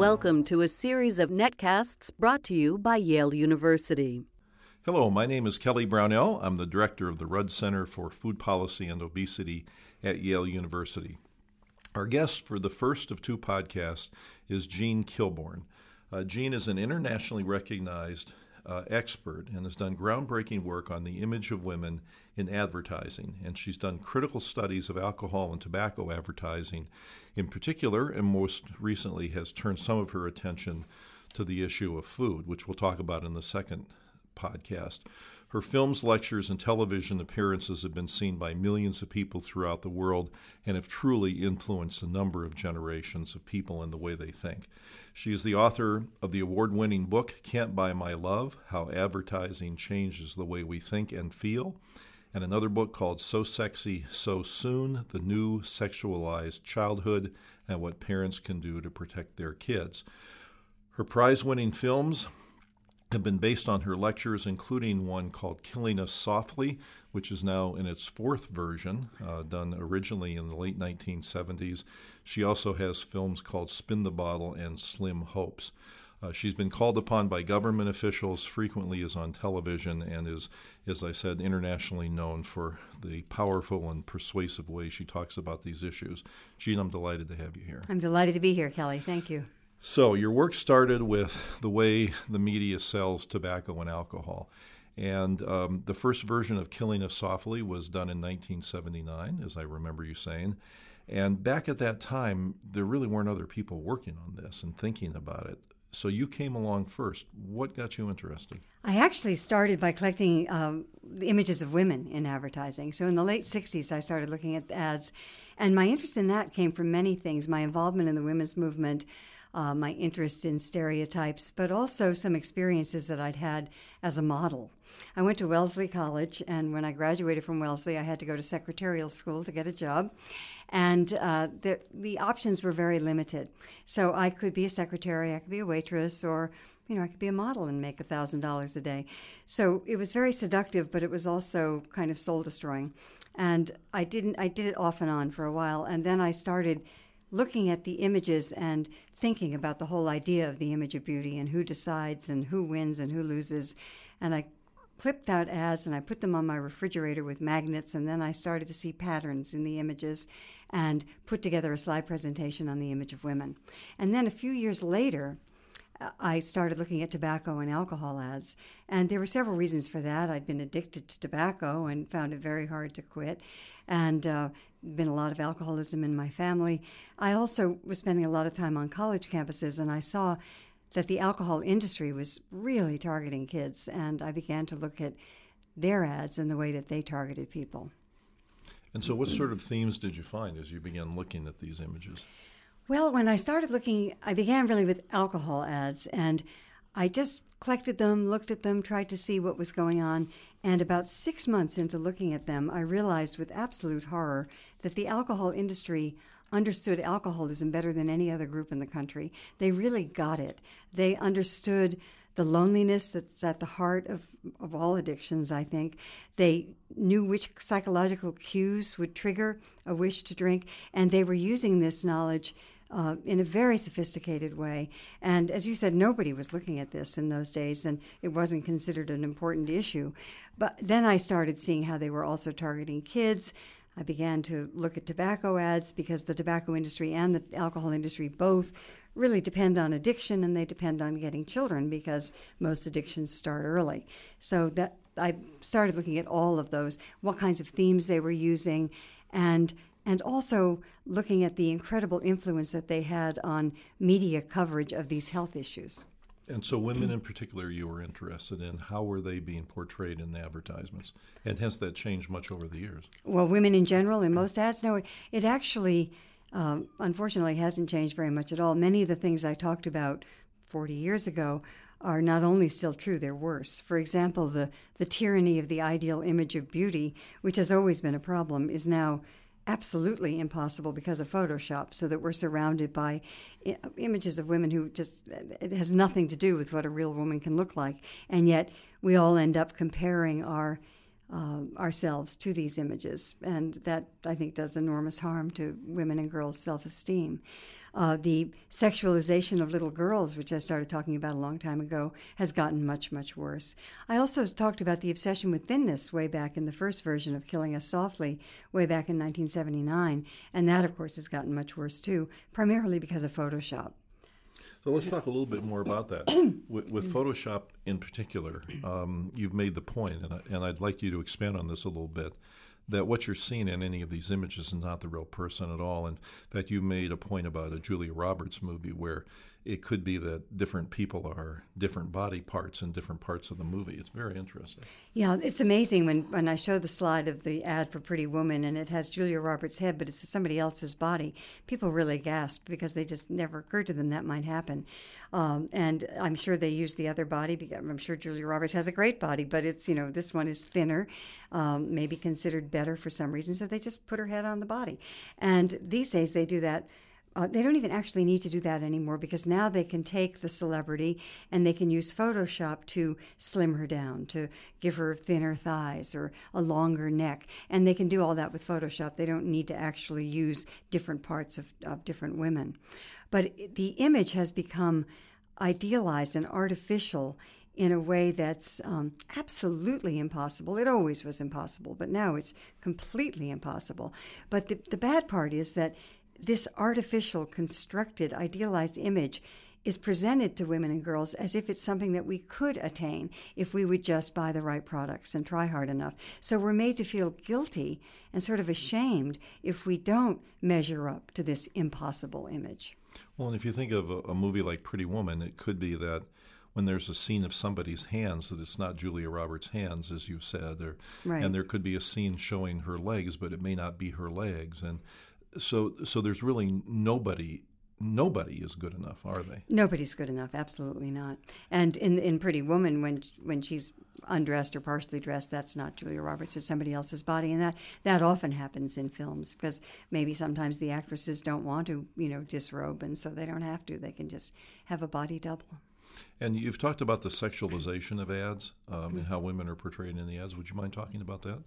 Welcome to a series of netcasts brought to you by Yale University. Hello, my name is Kelly Brownell. I'm the director of the Rudd Center for Food Policy and Obesity at Yale University. Our guest for the first of two podcasts is Jean Kilbourne. Uh, Jean is an internationally recognized uh, expert and has done groundbreaking work on the image of women in advertising. And she's done critical studies of alcohol and tobacco advertising in particular, and most recently has turned some of her attention to the issue of food, which we'll talk about in the second podcast. Her films, lectures, and television appearances have been seen by millions of people throughout the world and have truly influenced a number of generations of people in the way they think. She is the author of the award winning book, Can't Buy My Love How Advertising Changes the Way We Think and Feel, and another book called So Sexy, So Soon The New Sexualized Childhood and What Parents Can Do to Protect Their Kids. Her prize winning films have been based on her lectures, including one called Killing Us Softly, which is now in its fourth version, uh, done originally in the late 1970s. She also has films called Spin the Bottle and Slim Hopes. Uh, she's been called upon by government officials, frequently is on television, and is, as I said, internationally known for the powerful and persuasive way she talks about these issues. Jean, I'm delighted to have you here. I'm delighted to be here, Kelly. Thank you. So, your work started with the way the media sells tobacco and alcohol. And um, the first version of Killing Us Softly was done in 1979, as I remember you saying. And back at that time, there really weren't other people working on this and thinking about it. So you came along first. What got you interested? I actually started by collecting um, the images of women in advertising. So in the late 60s, I started looking at ads. And my interest in that came from many things my involvement in the women's movement, uh, my interest in stereotypes, but also some experiences that I'd had as a model. I went to Wellesley College, and when I graduated from Wellesley, I had to go to secretarial school to get a job. And uh, the, the options were very limited. So I could be a secretary, I could be a waitress, or you know, I could be a model and make $1,000 a day. So it was very seductive, but it was also kind of soul destroying. And I didn't, I did it off and on for a while. And then I started looking at the images and thinking about the whole idea of the image of beauty and who decides and who wins and who loses. And I clipped out ads and I put them on my refrigerator with magnets, and then I started to see patterns in the images and put together a slide presentation on the image of women. And then a few years later, I started looking at tobacco and alcohol ads, and there were several reasons for that. I'd been addicted to tobacco and found it very hard to quit, and uh, been a lot of alcoholism in my family. I also was spending a lot of time on college campuses, and I saw that the alcohol industry was really targeting kids, and I began to look at their ads and the way that they targeted people. And so, what sort of themes did you find as you began looking at these images? Well, when I started looking, I began really with alcohol ads, and I just collected them, looked at them, tried to see what was going on. And about six months into looking at them, I realized with absolute horror that the alcohol industry understood alcoholism better than any other group in the country. They really got it. They understood the loneliness that's at the heart of, of all addictions, I think. They knew which psychological cues would trigger a wish to drink, and they were using this knowledge uh, in a very sophisticated way. And as you said, nobody was looking at this in those days, and it wasn't considered an important issue. But then I started seeing how they were also targeting kids. I began to look at tobacco ads because the tobacco industry and the alcohol industry both really depend on addiction and they depend on getting children because most addictions start early. So that I started looking at all of those, what kinds of themes they were using, and and also looking at the incredible influence that they had on media coverage of these health issues. And so, women in particular, you were interested in. How were they being portrayed in the advertisements? And has that changed much over the years? Well, women in general in most ads, no, it actually um, unfortunately hasn't changed very much at all. Many of the things I talked about 40 years ago are not only still true, they're worse. For example, the, the tyranny of the ideal image of beauty, which has always been a problem, is now absolutely impossible because of Photoshop, so that we're surrounded by images of women who just, it has nothing to do with what a real woman can look like. And yet we all end up comparing our uh, ourselves to these images, and that I think does enormous harm to women and girls' self esteem. Uh, the sexualization of little girls, which I started talking about a long time ago, has gotten much, much worse. I also talked about the obsession with thinness way back in the first version of Killing Us Softly, way back in 1979. And that, of course, has gotten much worse too, primarily because of Photoshop. So let's talk a little bit more about that. with, with, Photoshop in particular, um, you've made the point, and, I, and I'd like you to expand on this a little bit that what you're seeing in any of these images is not the real person at all. In fact, you made a point about a Julia Roberts movie where it could be that different people are different body parts in different parts of the movie. It's very interesting. Yeah, it's amazing when, when I show the slide of the ad for Pretty Woman and it has Julia Roberts' head, but it's somebody else's body. People really gasp because they just never occurred to them that might happen. Um, and I'm sure they use the other body. I'm sure Julia Roberts has a great body, but it's you know this one is thinner, um, maybe considered better for some reason. So they just put her head on the body. And these days they do that uh, they don't even actually need to do that anymore because now they can take the celebrity and they can use Photoshop to slim her down, to give her thinner thighs or a longer neck. And they can do all that with Photoshop. They don't need to actually use different parts of, of different women. But the image has become idealized and artificial in a way that's um, absolutely impossible. It always was impossible, but now it's completely impossible. But the, the bad part is that this artificial, constructed, idealized image is presented to women and girls as if it's something that we could attain if we would just buy the right products and try hard enough. So we're made to feel guilty and sort of ashamed if we don't measure up to this impossible image. Well, and if you think of a, a movie like Pretty Woman, it could be that when there's a scene of somebody's hands that it's not Julia Roberts' hands, as you've said, or, right. and there could be a scene showing her legs, but it may not be her legs, and so so there's really nobody nobody is good enough, are they? Nobody's good enough, absolutely not. And in in Pretty Woman, when when she's undressed or partially dressed, that's not Julia Roberts; it's somebody else's body, and that that often happens in films because maybe sometimes the actresses don't want to, you know, disrobe, and so they don't have to; they can just have a body double. And you've talked about the sexualization of ads um, and how women are portrayed in the ads. Would you mind talking about that?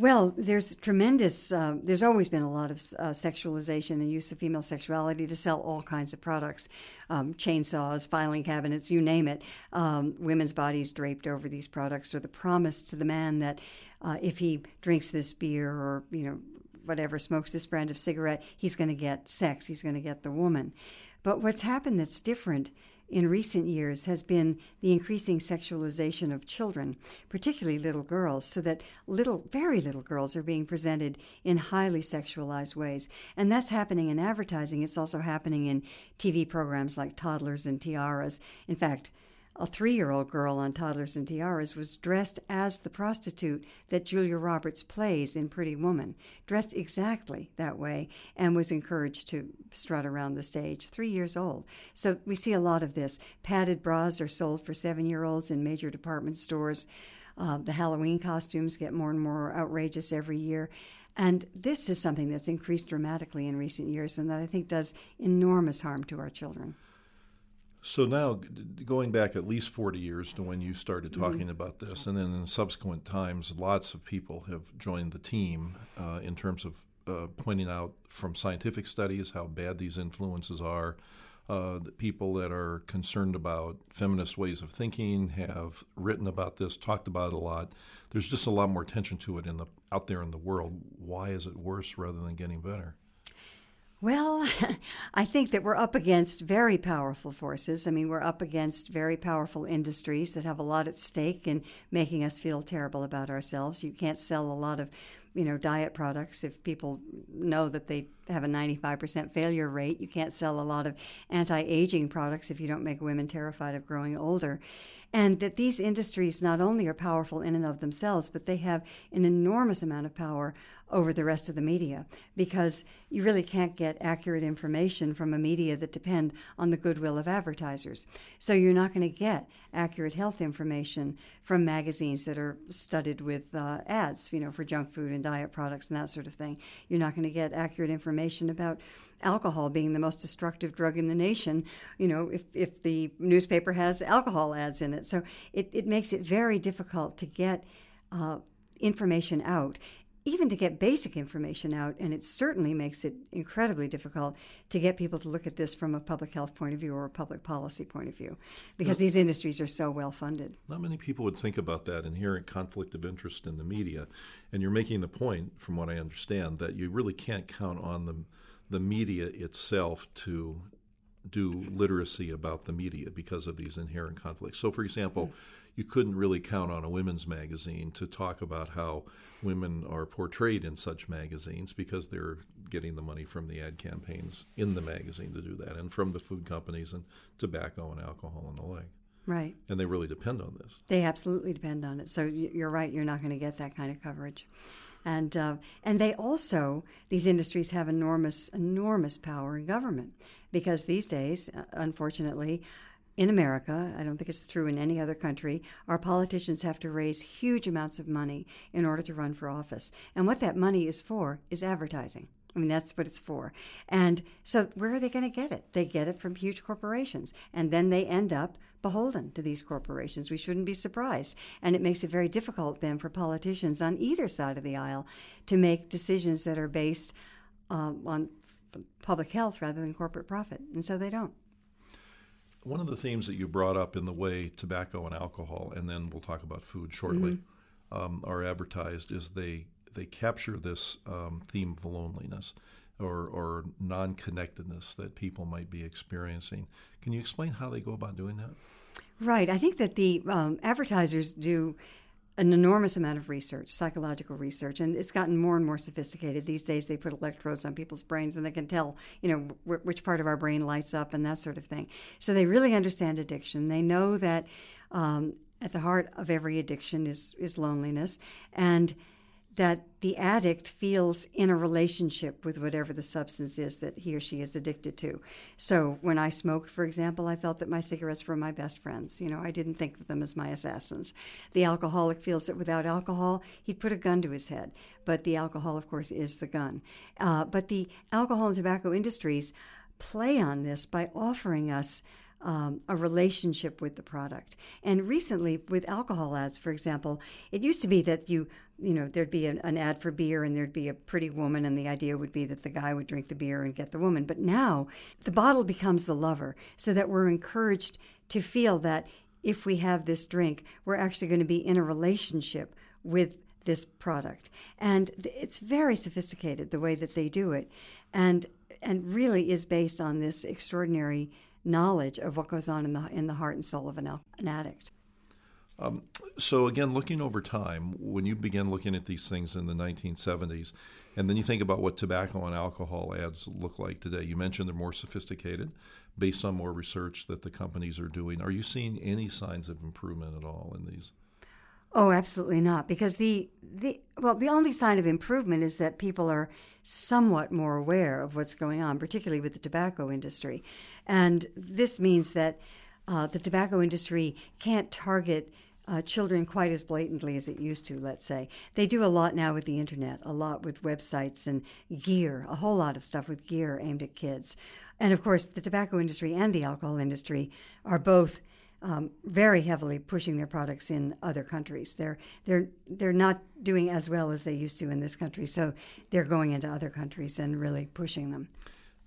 Well, there's tremendous, uh, there's always been a lot of uh, sexualization and use of female sexuality to sell all kinds of products um, chainsaws, filing cabinets, you name it. Um, women's bodies draped over these products, or the promise to the man that uh, if he drinks this beer or, you know, whatever, smokes this brand of cigarette, he's going to get sex, he's going to get the woman. But what's happened that's different in recent years has been the increasing sexualization of children, particularly little girls, so that little, very little girls are being presented in highly sexualized ways. And that's happening in advertising. It's also happening in TV programs like Toddlers and Tiaras. In fact, a three year old girl on Toddlers and Tiaras was dressed as the prostitute that Julia Roberts plays in Pretty Woman, dressed exactly that way, and was encouraged to strut around the stage. Three years old. So we see a lot of this. Padded bras are sold for seven year olds in major department stores. Uh, the Halloween costumes get more and more outrageous every year. And this is something that's increased dramatically in recent years and that I think does enormous harm to our children. So now, going back at least 40 years to when you started mm-hmm. talking mm-hmm. about this, and then in subsequent times, lots of people have joined the team uh, in terms of uh, pointing out from scientific studies how bad these influences are. Uh, the people that are concerned about feminist ways of thinking have written about this, talked about it a lot. There's just a lot more attention to it in the out there in the world. Why is it worse rather than getting better? Well, I think that we're up against very powerful forces. I mean, we're up against very powerful industries that have a lot at stake in making us feel terrible about ourselves. You can't sell a lot of, you know, diet products if people know that they have a 95% failure rate. You can't sell a lot of anti-aging products if you don't make women terrified of growing older. And that these industries not only are powerful in and of themselves, but they have an enormous amount of power over the rest of the media because you really can't get accurate information from a media that depend on the goodwill of advertisers. So you're not going to get accurate health information from magazines that are studded with uh, ads, you know, for junk food and diet products and that sort of thing. You're not going to get accurate information about alcohol being the most destructive drug in the nation, you know, if, if the newspaper has alcohol ads in it. So it, it makes it very difficult to get uh, information out even to get basic information out, and it certainly makes it incredibly difficult to get people to look at this from a public health point of view or a public policy point of view, because these industries are so well funded. Not many people would think about that inherent conflict of interest in the media, and you're making the point, from what I understand, that you really can't count on the the media itself to do literacy about the media because of these inherent conflicts. So, for example, hmm. You couldn't really count on a women's magazine to talk about how women are portrayed in such magazines because they're getting the money from the ad campaigns in the magazine to do that and from the food companies and tobacco and alcohol and the like. Right. And they really depend on this. They absolutely depend on it. So you're right, you're not going to get that kind of coverage. And, uh, and they also, these industries have enormous, enormous power in government because these days, uh, unfortunately, in America, I don't think it's true in any other country, our politicians have to raise huge amounts of money in order to run for office. And what that money is for is advertising. I mean, that's what it's for. And so, where are they going to get it? They get it from huge corporations. And then they end up beholden to these corporations. We shouldn't be surprised. And it makes it very difficult then for politicians on either side of the aisle to make decisions that are based um, on public health rather than corporate profit. And so they don't. One of the themes that you brought up in the way tobacco and alcohol, and then we'll talk about food shortly, mm-hmm. um, are advertised is they they capture this um, theme of loneliness or, or non connectedness that people might be experiencing. Can you explain how they go about doing that? Right. I think that the um, advertisers do an enormous amount of research, psychological research, and it's gotten more and more sophisticated. These days, they put electrodes on people's brains and they can tell, you know, wh- which part of our brain lights up and that sort of thing. So they really understand addiction. They know that um, at the heart of every addiction is is loneliness, and that the addict feels in a relationship with whatever the substance is that he or she is addicted to. So when I smoked, for example, I felt that my cigarettes were my best friends. You know, I didn't think of them as my assassins. The alcoholic feels that without alcohol, he'd put a gun to his head. But the alcohol, of course, is the gun. Uh, but the alcohol and tobacco industries play on this by offering us um, a relationship with the product. And recently, with alcohol ads, for example, it used to be that you you know there'd be an, an, ad for beer and there'd be a pretty woman and the idea would be that the guy would drink the beer and get the woman but now the bottle becomes the lover so that we're encouraged to feel that if we have this drink we're actually going to be in a relationship with this product and it's very sophisticated the way that they do it and and really is based on this extraordinary knowledge of what goes on in the in the heart and soul of an, an addict. Um, so again, looking over time, when you begin looking at these things in the 1970s, and then you think about what tobacco and alcohol ads look like today, you mentioned they're more sophisticated, based on more research that the companies are doing. Are you seeing any signs of improvement at all in these? Oh, absolutely not. Because the, the well, the only sign of improvement is that people are somewhat more aware of what's going on, particularly with the tobacco industry. And this means that uh, the tobacco industry can't target uh, children quite as blatantly as it used to, let's say. They do a lot now with the internet, a lot with websites and gear, a whole lot of stuff with gear aimed at kids. And of course, the tobacco industry and the alcohol industry are both um, very heavily pushing their products in other countries. They're they're they're not doing as well as they used to in this country, so they're going into other countries and really pushing them.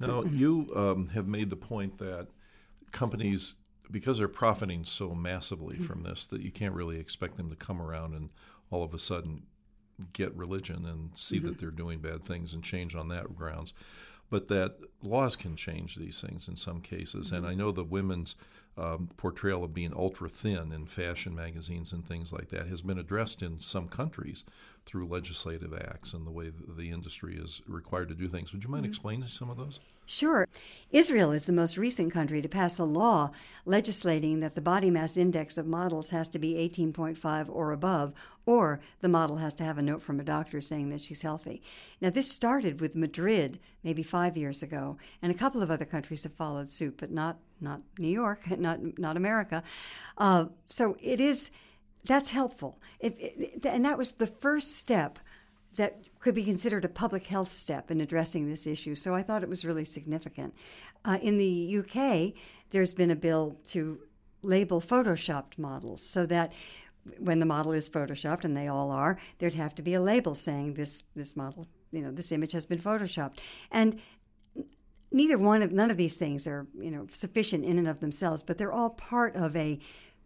Now, you um, have made the point that companies, because they're profiting so massively mm-hmm. from this, that you can't really expect them to come around and all of a sudden get religion and see mm-hmm. that they're doing bad things and change on that grounds. But that laws can change these things in some cases. Mm-hmm. And I know the women's um, portrayal of being ultra thin in fashion magazines and things like that has been addressed in some countries through legislative acts and the way the industry is required to do things. Would you mind mm-hmm. explaining some of those? Sure. Israel is the most recent country to pass a law legislating that the body mass index of models has to be 18.5 or above, or the model has to have a note from a doctor saying that she's healthy. Now, this started with Madrid maybe five years ago, and a couple of other countries have followed suit, but not, not New York, not, not America. Uh, so it is, that's helpful. If, and that was the first step that could be considered a public health step in addressing this issue. So I thought it was really significant. Uh, in the UK, there's been a bill to label photoshopped models so that when the model is photoshopped, and they all are, there'd have to be a label saying this this model, you know, this image has been photoshopped, and neither one of none of these things are you know sufficient in and of themselves, but they're all part of a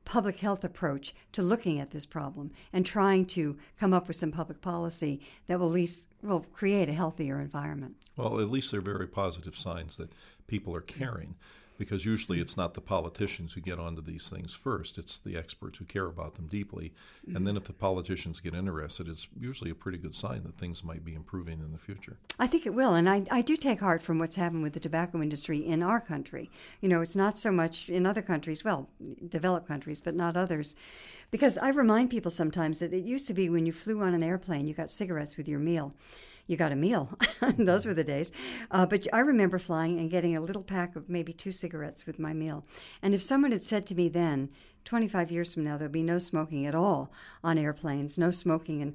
public health approach to looking at this problem and trying to come up with some public policy that will at least will create a healthier environment. Well, at least they're very positive signs that people are caring because usually it's not the politicians who get onto these things first. It's the experts who care about them deeply. Mm-hmm. And then if the politicians get interested, it's usually a pretty good sign that things might be improving in the future. I think it will. And I, I do take heart from what's happened with the tobacco industry in our country. You know, it's not so much in other countries, well, developed countries, but not others. Because I remind people sometimes that it used to be when you flew on an airplane, you got cigarettes with your meal you got a meal. Those were the days. Uh, but I remember flying and getting a little pack of maybe two cigarettes with my meal. And if someone had said to me then, 25 years from now, there'll be no smoking at all on airplanes, no smoking in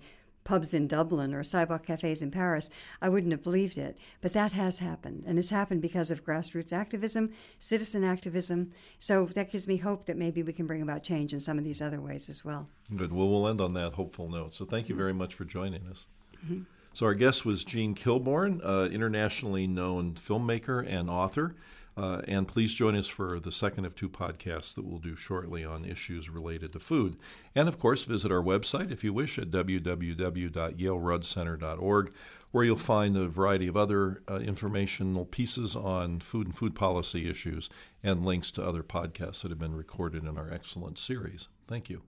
pubs in Dublin or sidewalk cafes in Paris, I wouldn't have believed it. But that has happened, and it's happened because of grassroots activism, citizen activism. So that gives me hope that maybe we can bring about change in some of these other ways as well. Good. Well, we'll end on that hopeful note. So thank you very much for joining us. Mm-hmm. So, our guest was Jean Kilbourne, uh, internationally known filmmaker and author. Uh, and please join us for the second of two podcasts that we'll do shortly on issues related to food. And of course, visit our website if you wish at www.yaleruddcenter.org, where you'll find a variety of other uh, informational pieces on food and food policy issues and links to other podcasts that have been recorded in our excellent series. Thank you.